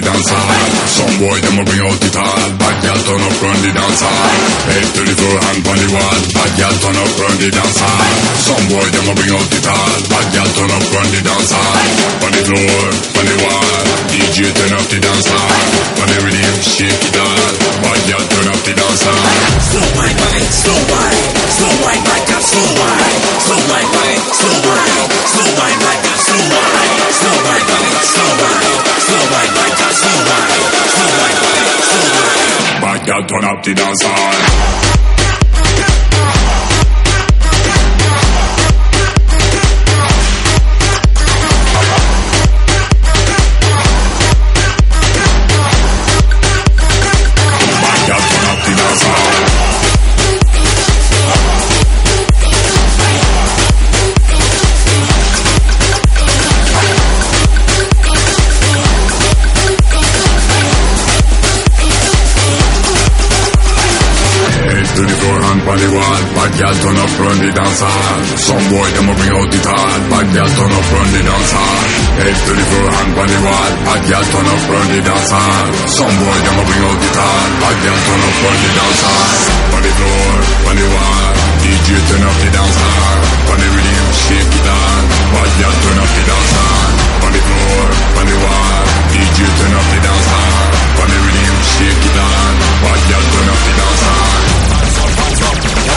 turn up, the dance hall. Dance hall. Some boy them a bring out the tall. Bad girl turn up, run dance hall. Head to the floor, hand the wall. Bad girl turn up, run the dance. Some boy them a bring out the tall. Bad girl turn up, run dance hall. On the floor, on the wall. DJ turn up the hall. On the rhythm, shake it all. Bad girl turn up the hall. On the floor, on the wall. DJ turn up the hall. On the rhythm, shake it all. Bad girl turn up the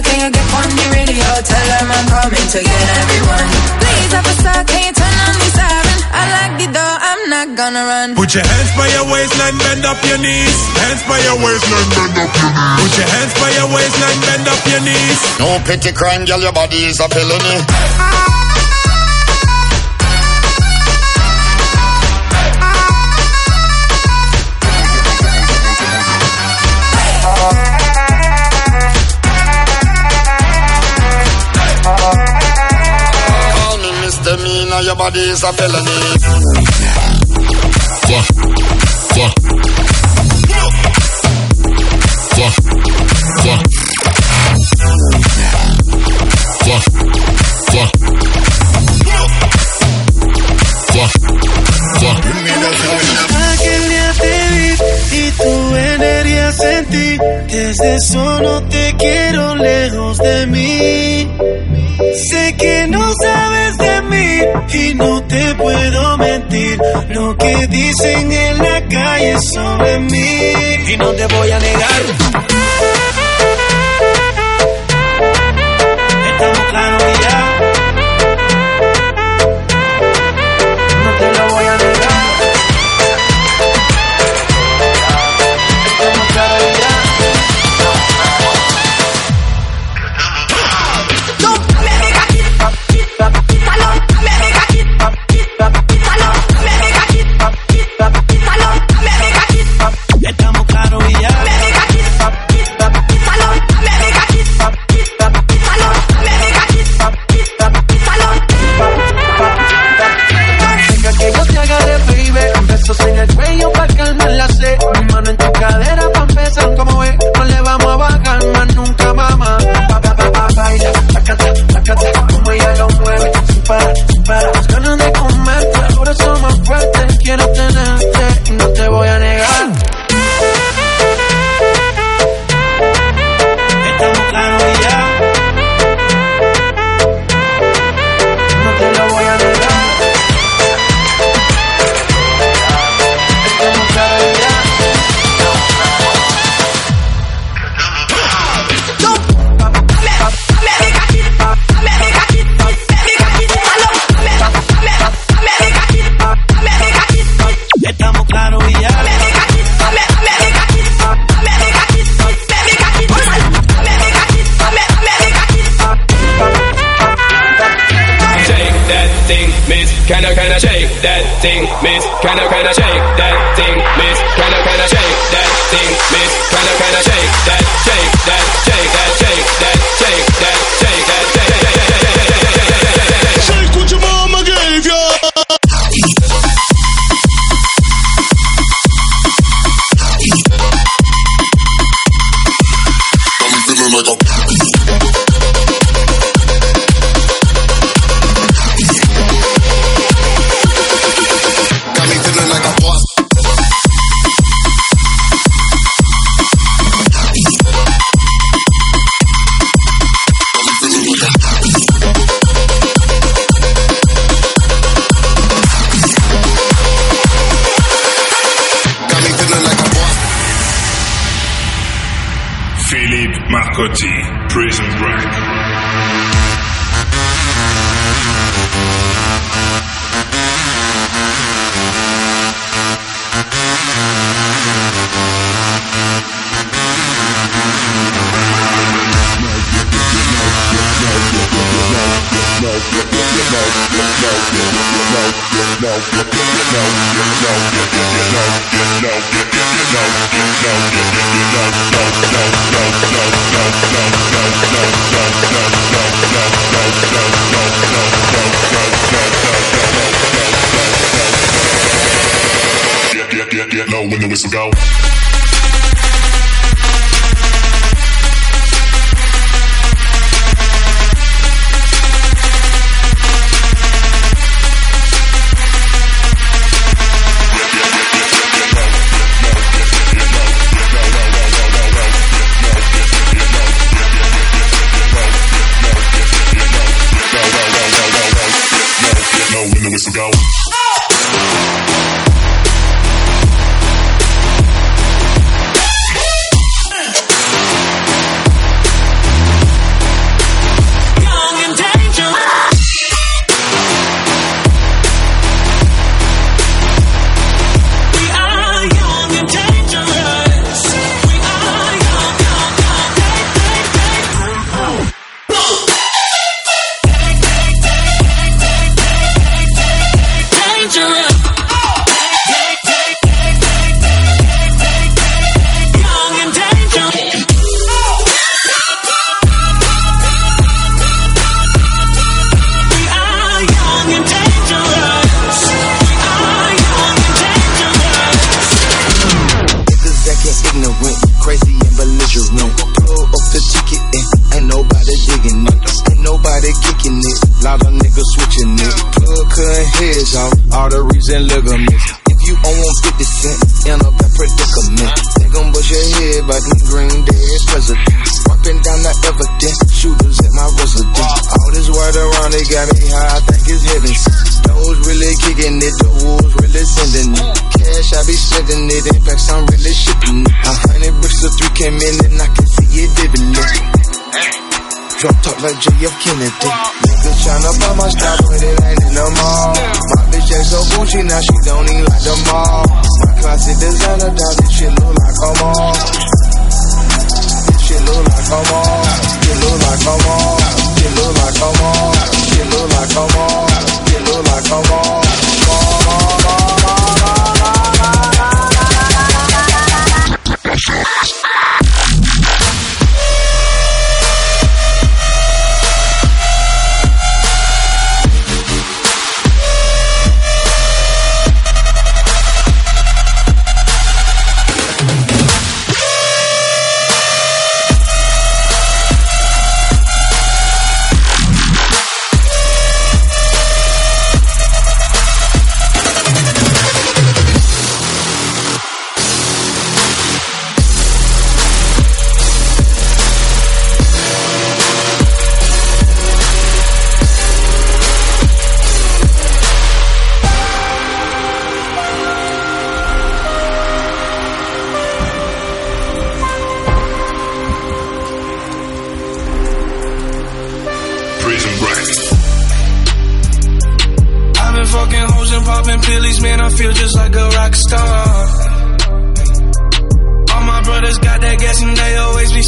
Officer, can you get on the radio? Tell them I'm coming to get everyone. Please, officer, can you turn on the siren? I like the door, I'm not gonna run. Put your hands by your waistline, bend up your knees. Hands by your waistline, bend up your knees. Put your hands by your waistline, bend up your knees. No petty crime, girl, your body is a felony. Body is a felony. Fuck. Fuck. Fuck. Fuck. Fuck. Fuck. Fuck. Aquel energía sentí. Desde eso no te quiero lejos de mí. Sé que no sabes de mí y no te puedo mentir. Lo que dicen en la calle sobre mí. Y no te voy a negar. years ago. And ligaments. If you own 50 cent, in a bad predicament. They gon' bust your head by them green dead presidents. Walking down the evidence, shooters at my residence. All this word around, they got me high, I think it's heaven. Those really kicking it, the wolves really sending it. Cash, I be spending it, in fact, I'm really shipping it. A hundred bricks of three came in and I can see it vividly. Drop talk like JF Kennedy. Niggas tryna buy my style, now she don't even like the mall. My classic designer, dog, this shit look like a mall. This shit look like a mall. Shit look like a mall. Shit look like a mall. Shit look like a mall. Shit look like a mall,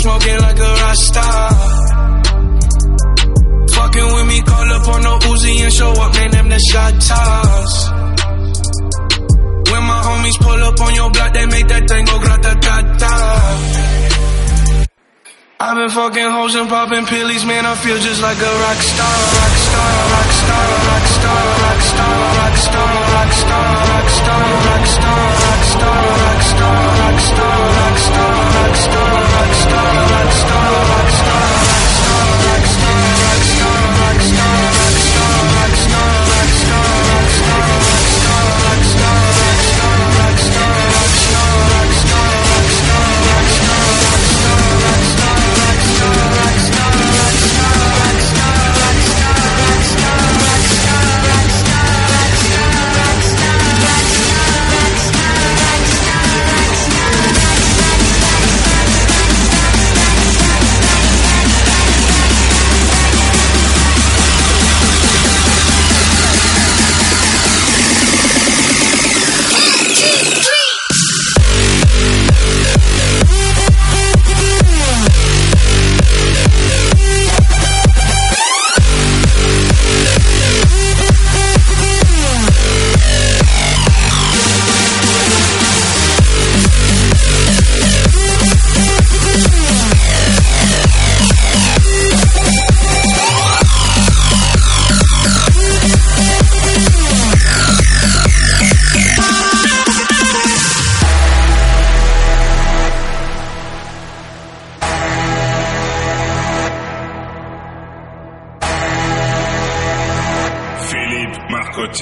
smoking like a rock star. Fucking with me, call up on no Uzi and show up, name them the shot toss. When my homies pull up on your block, they make that thing go grata ta ta. I've been fucking hoes and popping pillies, man. I feel just like a rock star, rock star, rock star, rock star, rock star, rock star, rock star, rock star, rock star,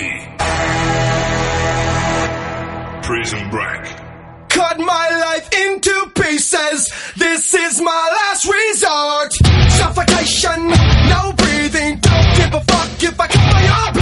Marcotti. Prison Break. Cut my life into pieces. This is my last resort. Suffocation, no breathing. Don't give a fuck if I cover your bleeding.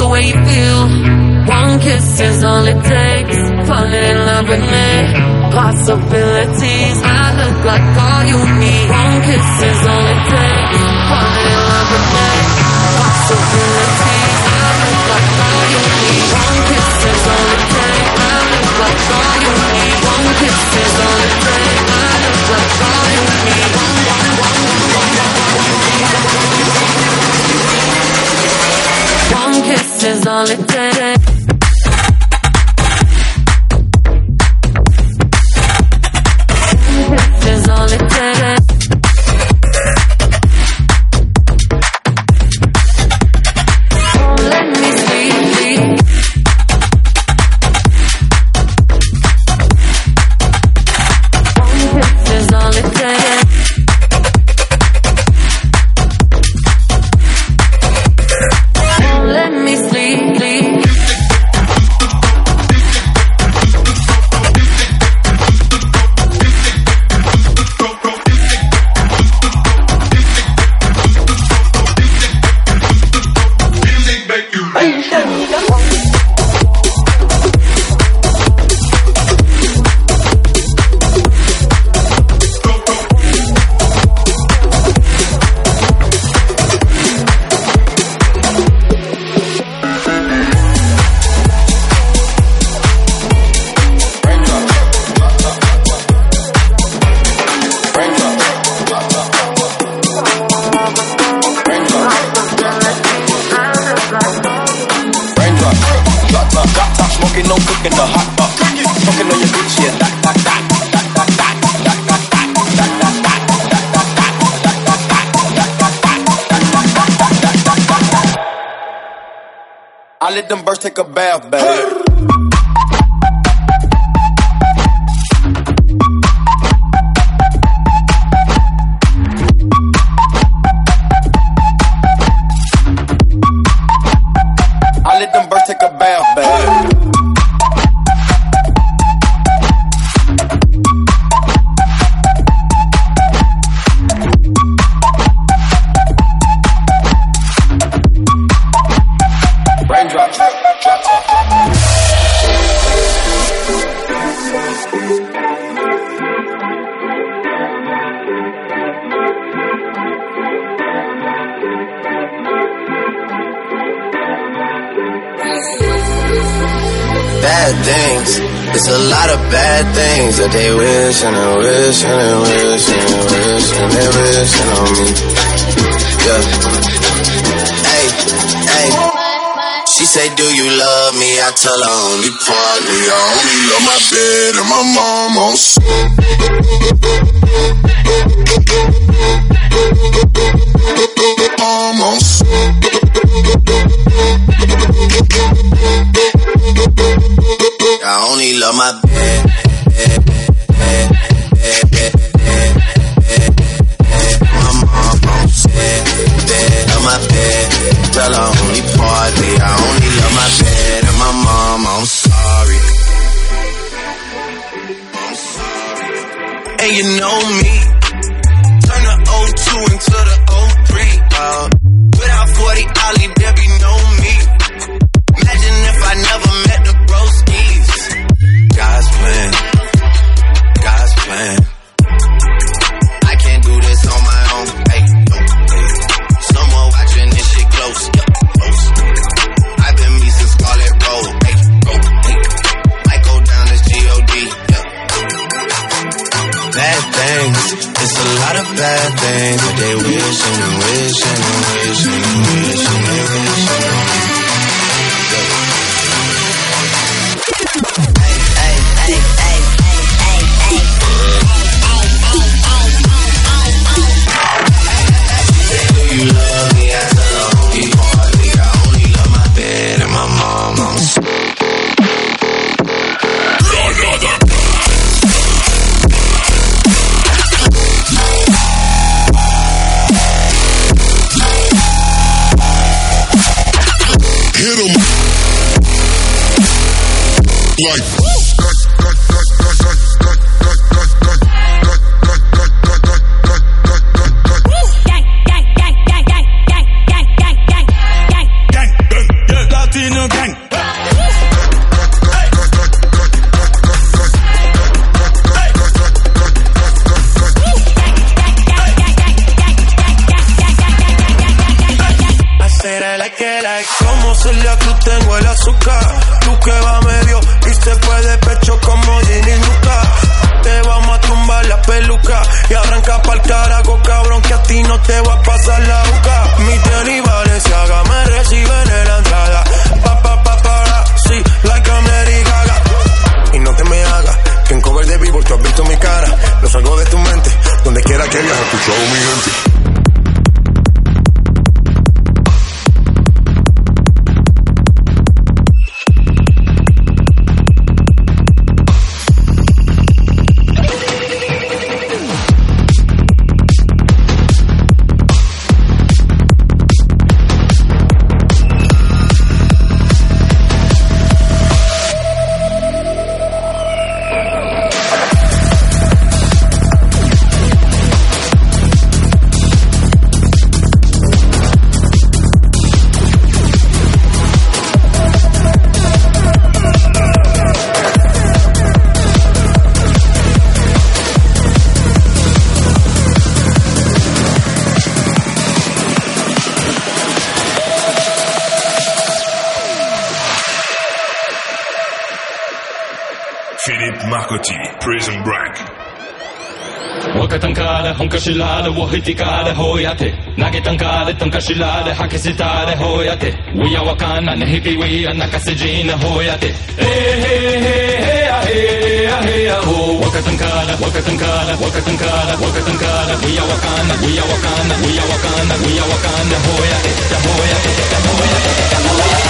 The way you feel. One kiss is all it takes. Falling in love with me. Possibilities, I look like all you need. One kiss is all it takes. Falling in love with me. Possibilities, I look like all you need. One kiss is all it takes. I look like all you need. One kiss is all it takes. All it takes. I let them birds take a bath, baby. Shilade Tankashilade, Wohitikade, Hoyate, Nagetankade, Tankashilade, Hakisitade, Hoyate, Wiyawakana, Nehipiwi, and Nakasejina, Hoyate. Hey, hey, hey, hey, hey, hey, hey, ho, Wakatankada, Wakatankada, Wakatankada, Wakatankada, Wiyawakana, Wiyawakana, Wiyawakana, Wiyawakana, Hoyate, Hoyate, Hoyate, Hoyate.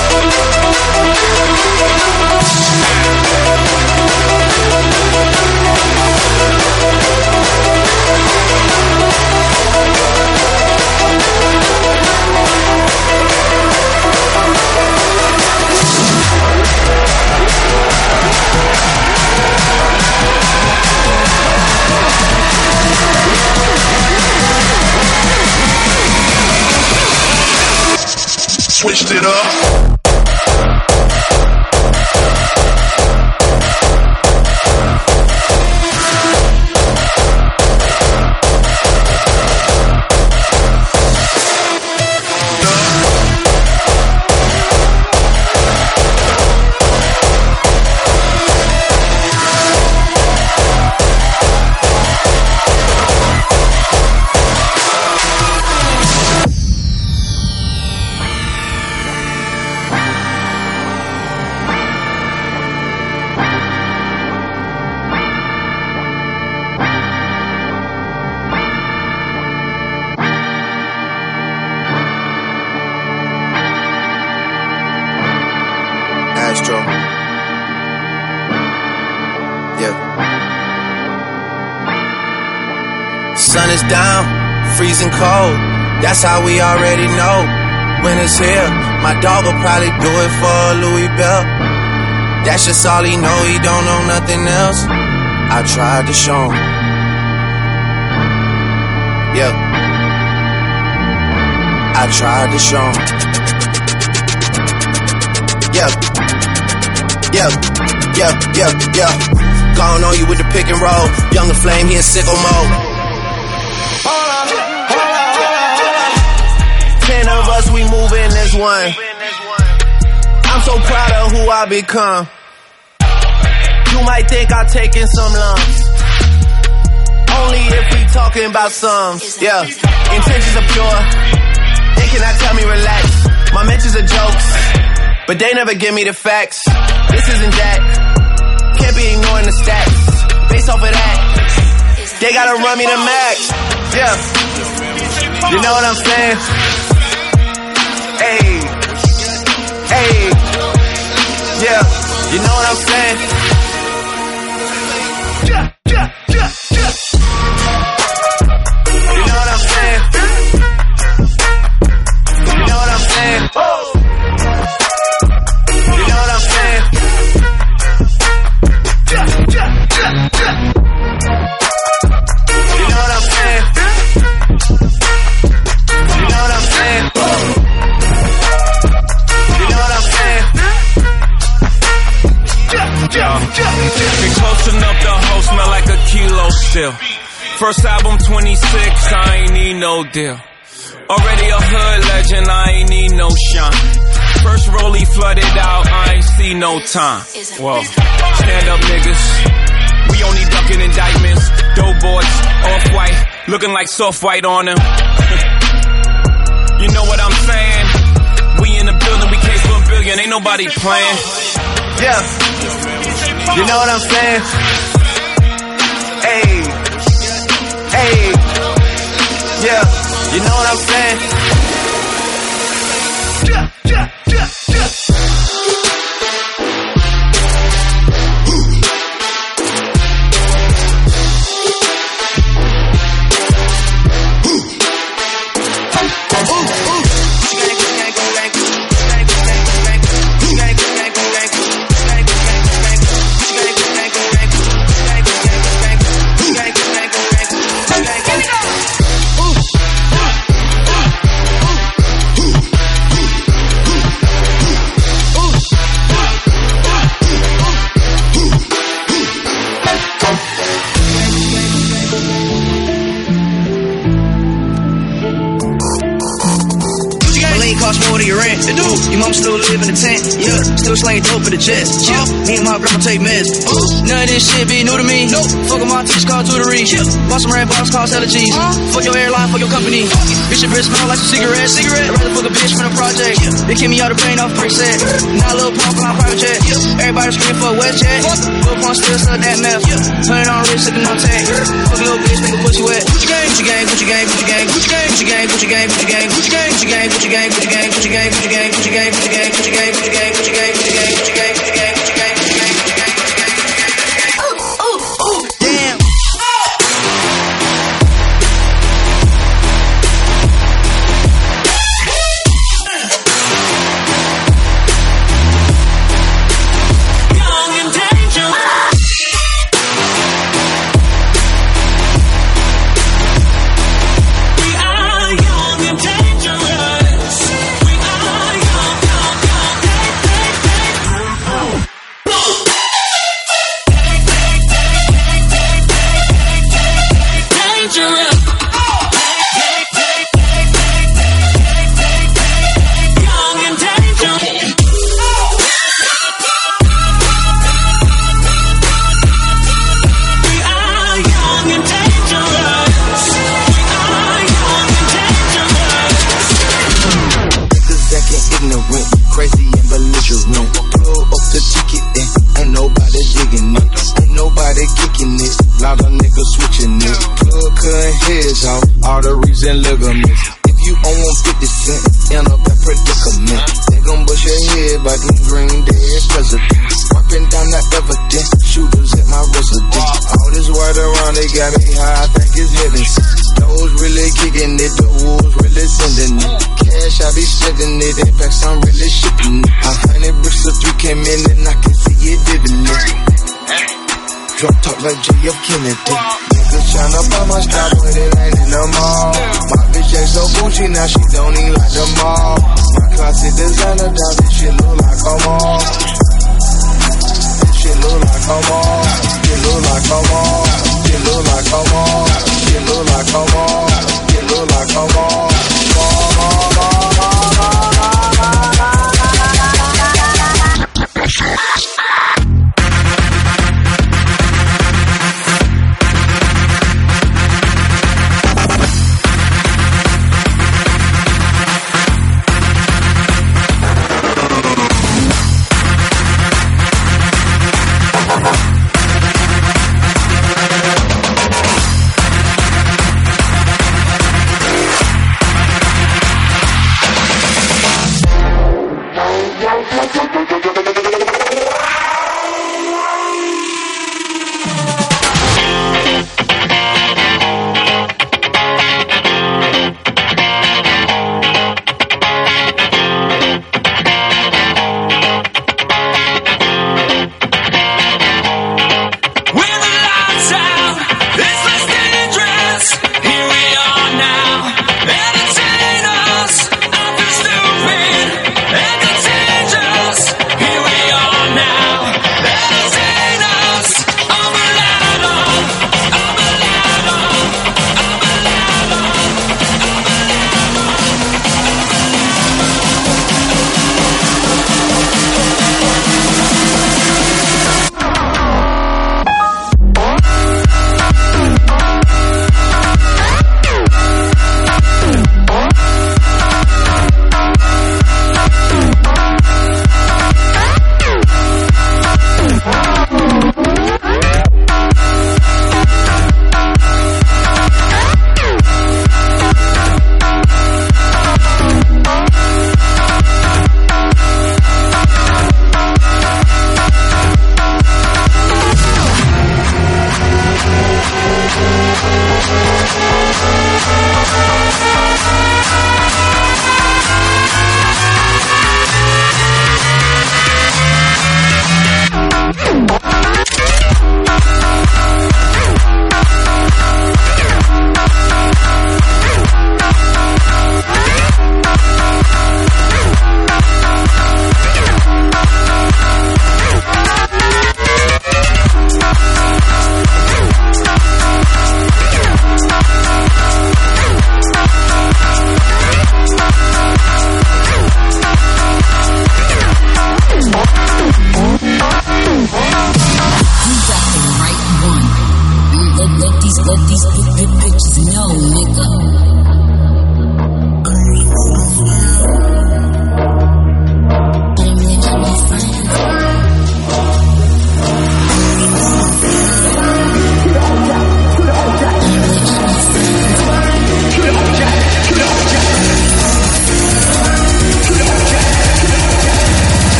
switched it up. tip. My dog will probably do it for a Louis Bell. That's just all he know, he don't know nothing else. I tried to show him. Yeah. I tried to show him. Yeah. Yeah. Yeah, yeah, yeah. Gone on you with the pick and roll. Younger flame, he in sickle mode. cause we moving as one. I'm so proud of who I become. You might think I taking some lumps. Only if we talking about sums. Yeah, intentions are pure. They cannot tell me relax. My mentions are jokes, but they never give me the facts. This isn't that. Can't be ignoring the stats. Based off of that, they gotta run me the max. Yeah, you know what I'm saying. Hey, hey, yeah, you know what I'm saying? Yeah. You know what I'm saying? You know what I'm saying? You know what I'm saying? Yeah. Still, First album 26, I ain't need no deal. Already a hood legend, I ain't need no shine. First rollie flooded out, I ain't see no time. Whoa. Stand up, niggas. We only ducking indictments. Doughboys, off white, looking like soft white on them. you know what I'm saying? We in the building, we case for a billion, ain't nobody playing. Yeah. You know what I'm saying? Hey, hey, yeah, you know what I'm saying? Ooh, your mom still live in the tent. Yeah, still slaying dope for the chest. Yeah, me and my grandma take meds. Ooh, none of this shit be new to me. Nope. Fuck my teacher's called tutory. Yeah, bought some red box called Stella G's. Huh? Fuck your airline, fuck your company. Bitch, your wrist smell like some cigarettes, Cigarette. I'd rather fuck a bitch from the project. Yeah. They kick me out of pain off prick set. now little pump on private jet. Yeah. Everybody scream for WestJet. Little pump still suck that meth. Yeah. Turn it on rich, sipping on tag. Fuck little bitch, make a pussy wet. Gucci gang, Gucci gang, Gucci gang, Gucci gang, Gucci gang, Gucci gang, Gucci gang, Gucci gang, Gucci gang, Gucci gang, Gucci gang, Gucci gang, Gucci gang, Gucci gang put your game, put your game, put your game, put your game, put your game, put your game, put your game.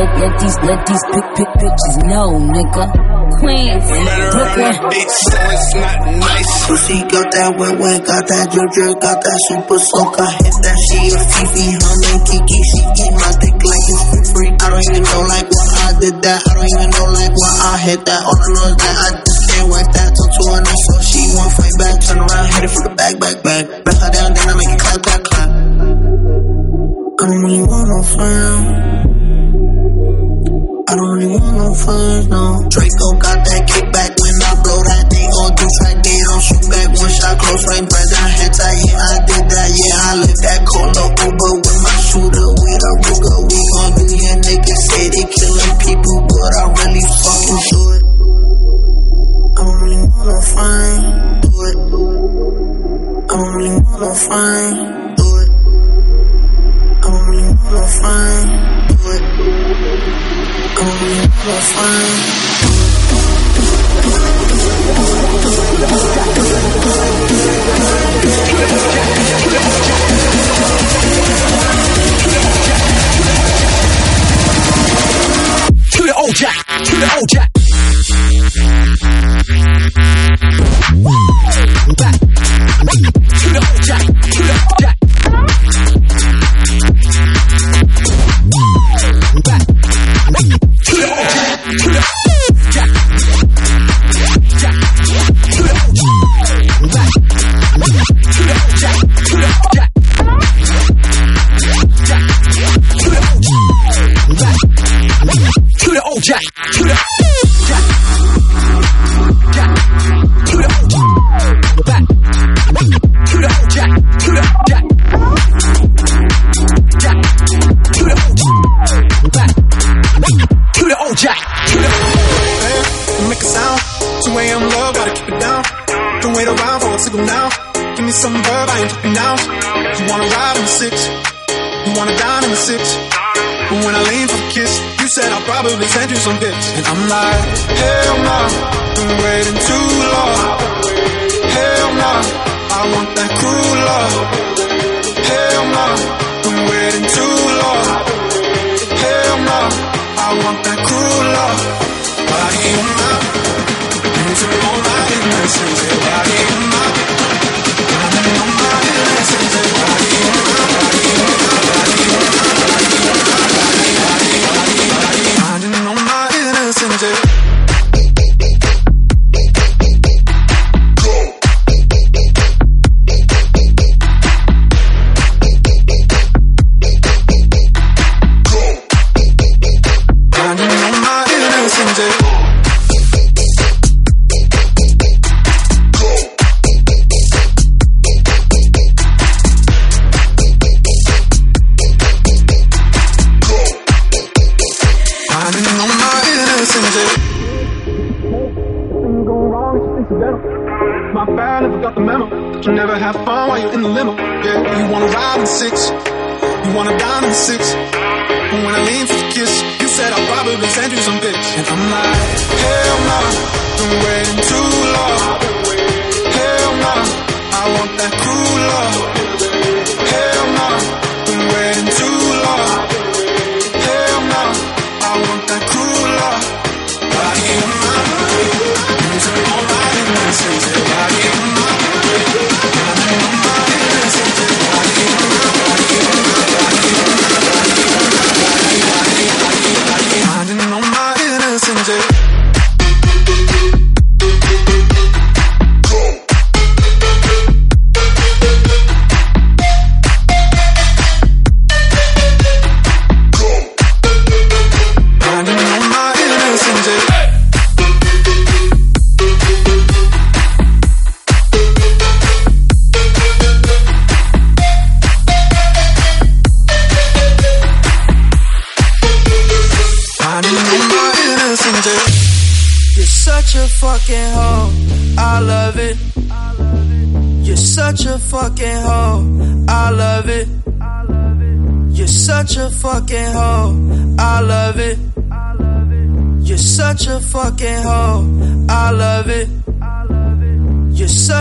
Let, let these, let these big, big bitches know, nigga. Queens, Brooklyn. so it's not nice. Pussy got that wet wet, got that ginger, got that super soak. I hit that she a Fifi, her name Kiki. She eat my dick like it's for free. I don't even know like why I did that. I don't even know like why I hit that. All I know is that I just can't wipe that till two and I so she won't fight back. Turn around, hit it from the back, back, back. Press her down, then I make it clap, clap, clap. I don't really want no friends. Really want no friends, no. Draco got that kickback when I blow that thing on two track. They don't shoot back one shot, close range, president head tight. Yeah, I did that. Yeah, I live that Colo Uber with my shooter with a Ruger. We gon' do your niggas say they killing people, but I really fucking do it. I don't really want no friends, do it. I don't really want no friends, do it. I don't really want no friends, do it. To the old jack, to the old jack. The jack. I'll send you some bits. And I'm like, hell no, been waiting too long. Hell no, I want that cruel love. Hell no, been waiting too long. Hell no, I want that cruel love. Body on my, losing all my innocence. Body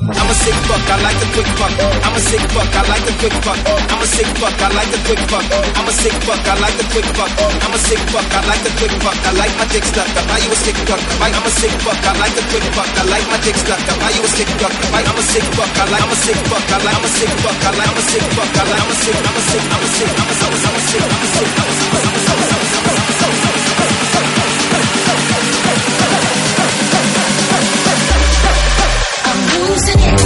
I'm a sick fuck, I like the quick fuck. I'm a sick fuck, I like the quick fuck. I'm a sick fuck, I like the quick fuck. I'm a sick fuck, I like the quick fuck. I'm a sick fuck, I like the quick fuck. I like my dick stuck, I buy you a sick fuck. I'm a sick fuck, I like the quick fuck. I like my dick stuck, I buy you a sick fuck. I'm a sick fuck, I like I'm a sick fuck, I like I'm a sick fuck, I like I'm a sick fuck, I like I'm a sick, I'm a sick, I'm a sick, I'm a sick, I'm a sick, I'm a sick, I'm a sick, I'm a sick. losing here.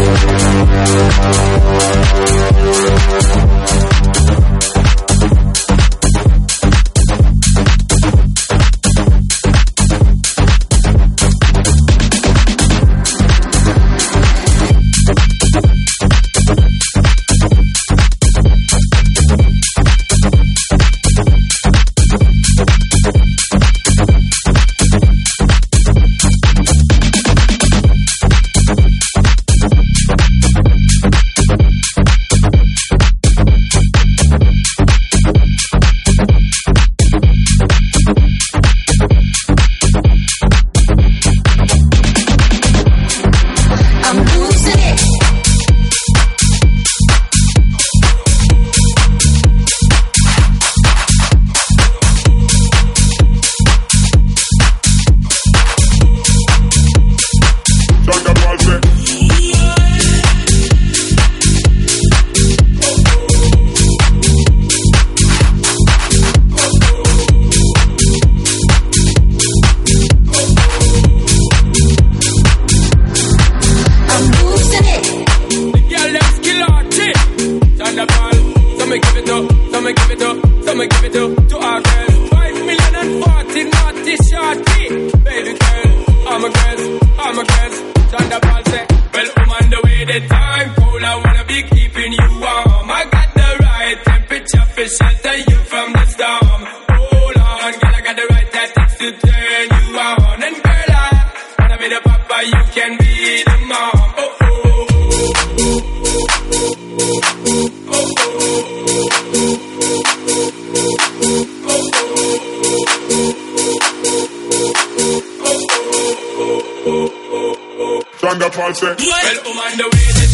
Find a way to.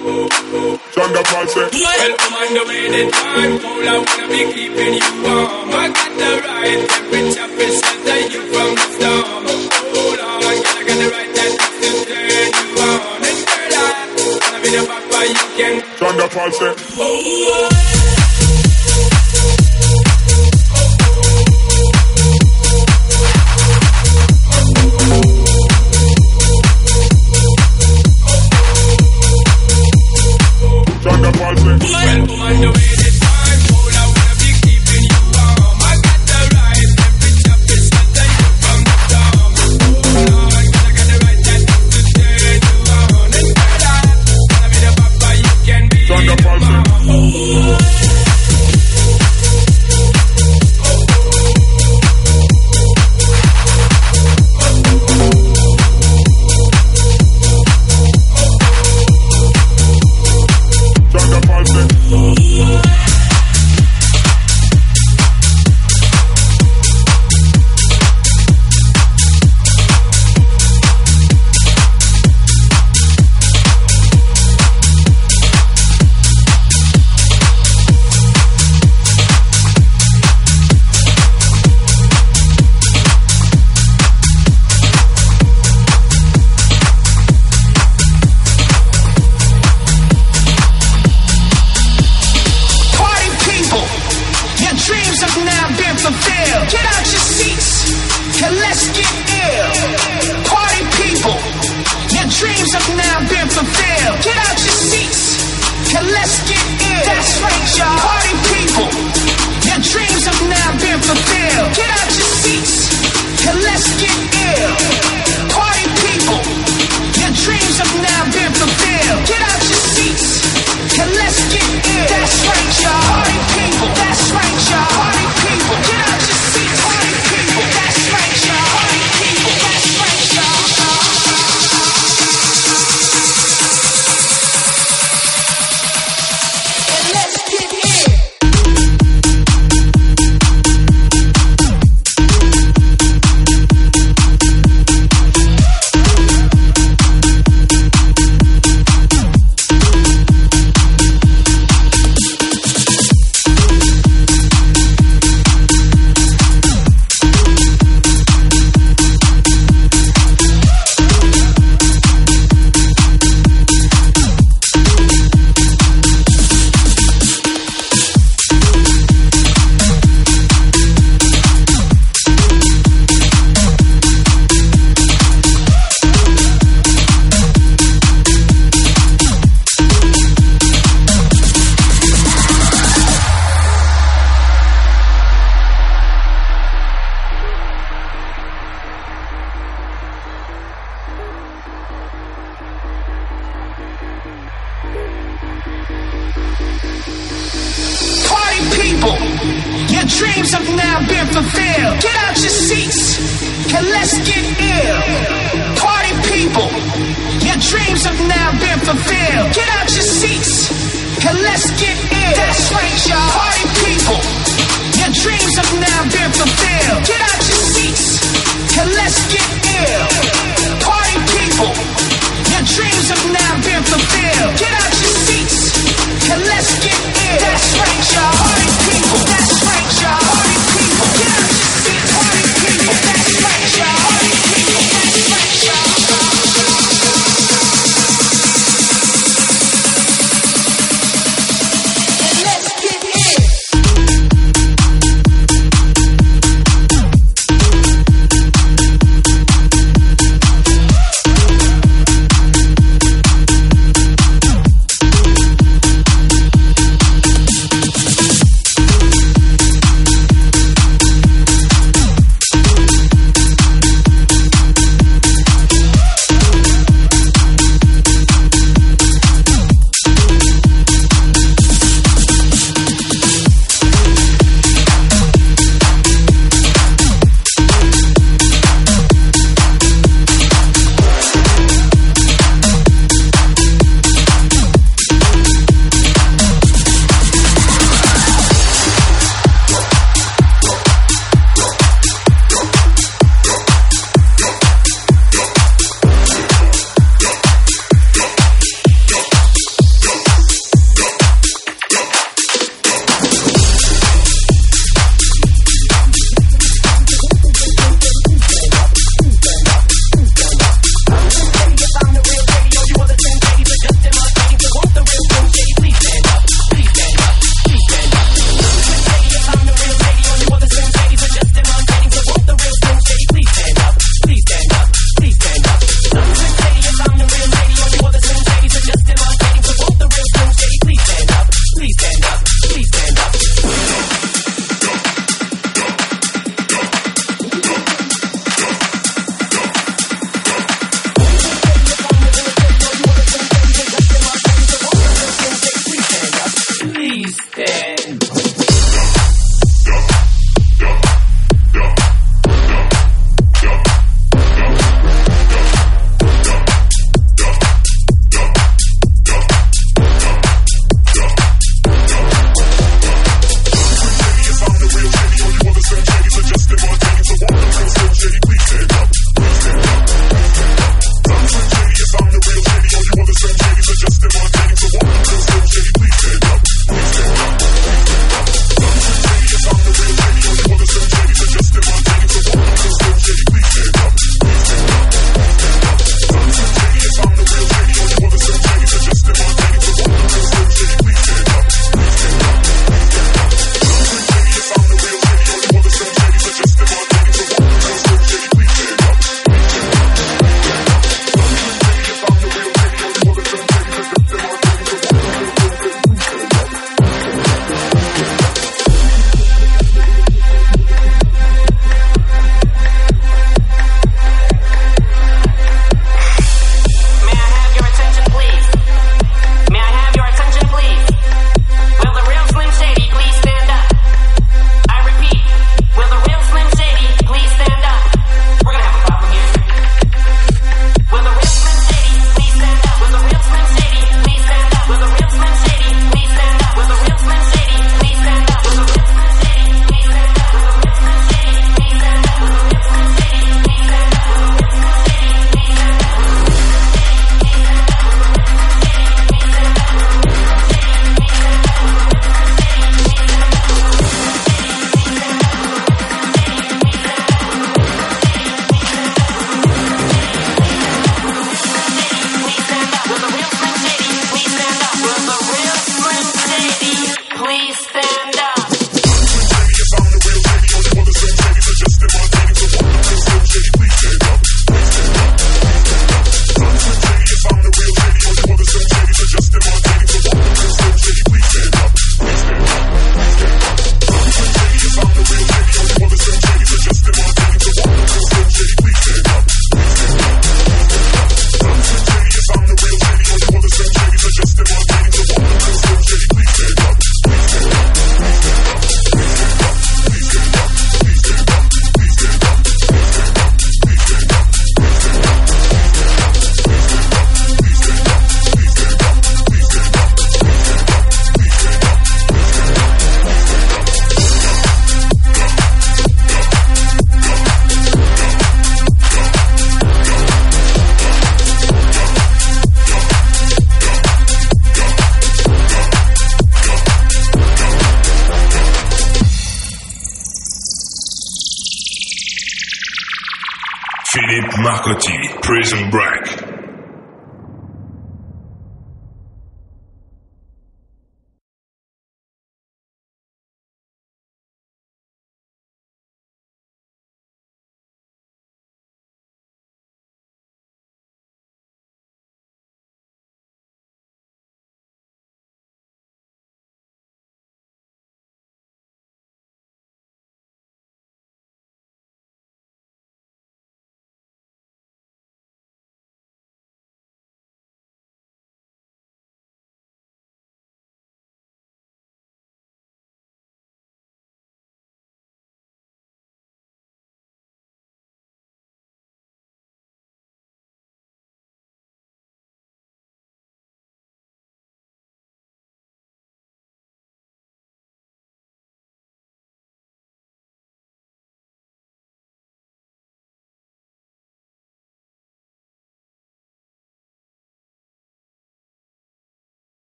on the pulse. Welcome on the way the time cold. I wanna be keeping you warm. I got the right temperature presenter you from the storm. Hold on, girl, I got the right that to turn you on. And girl, I wanna be the papa you can. Turn the pulse. Oh.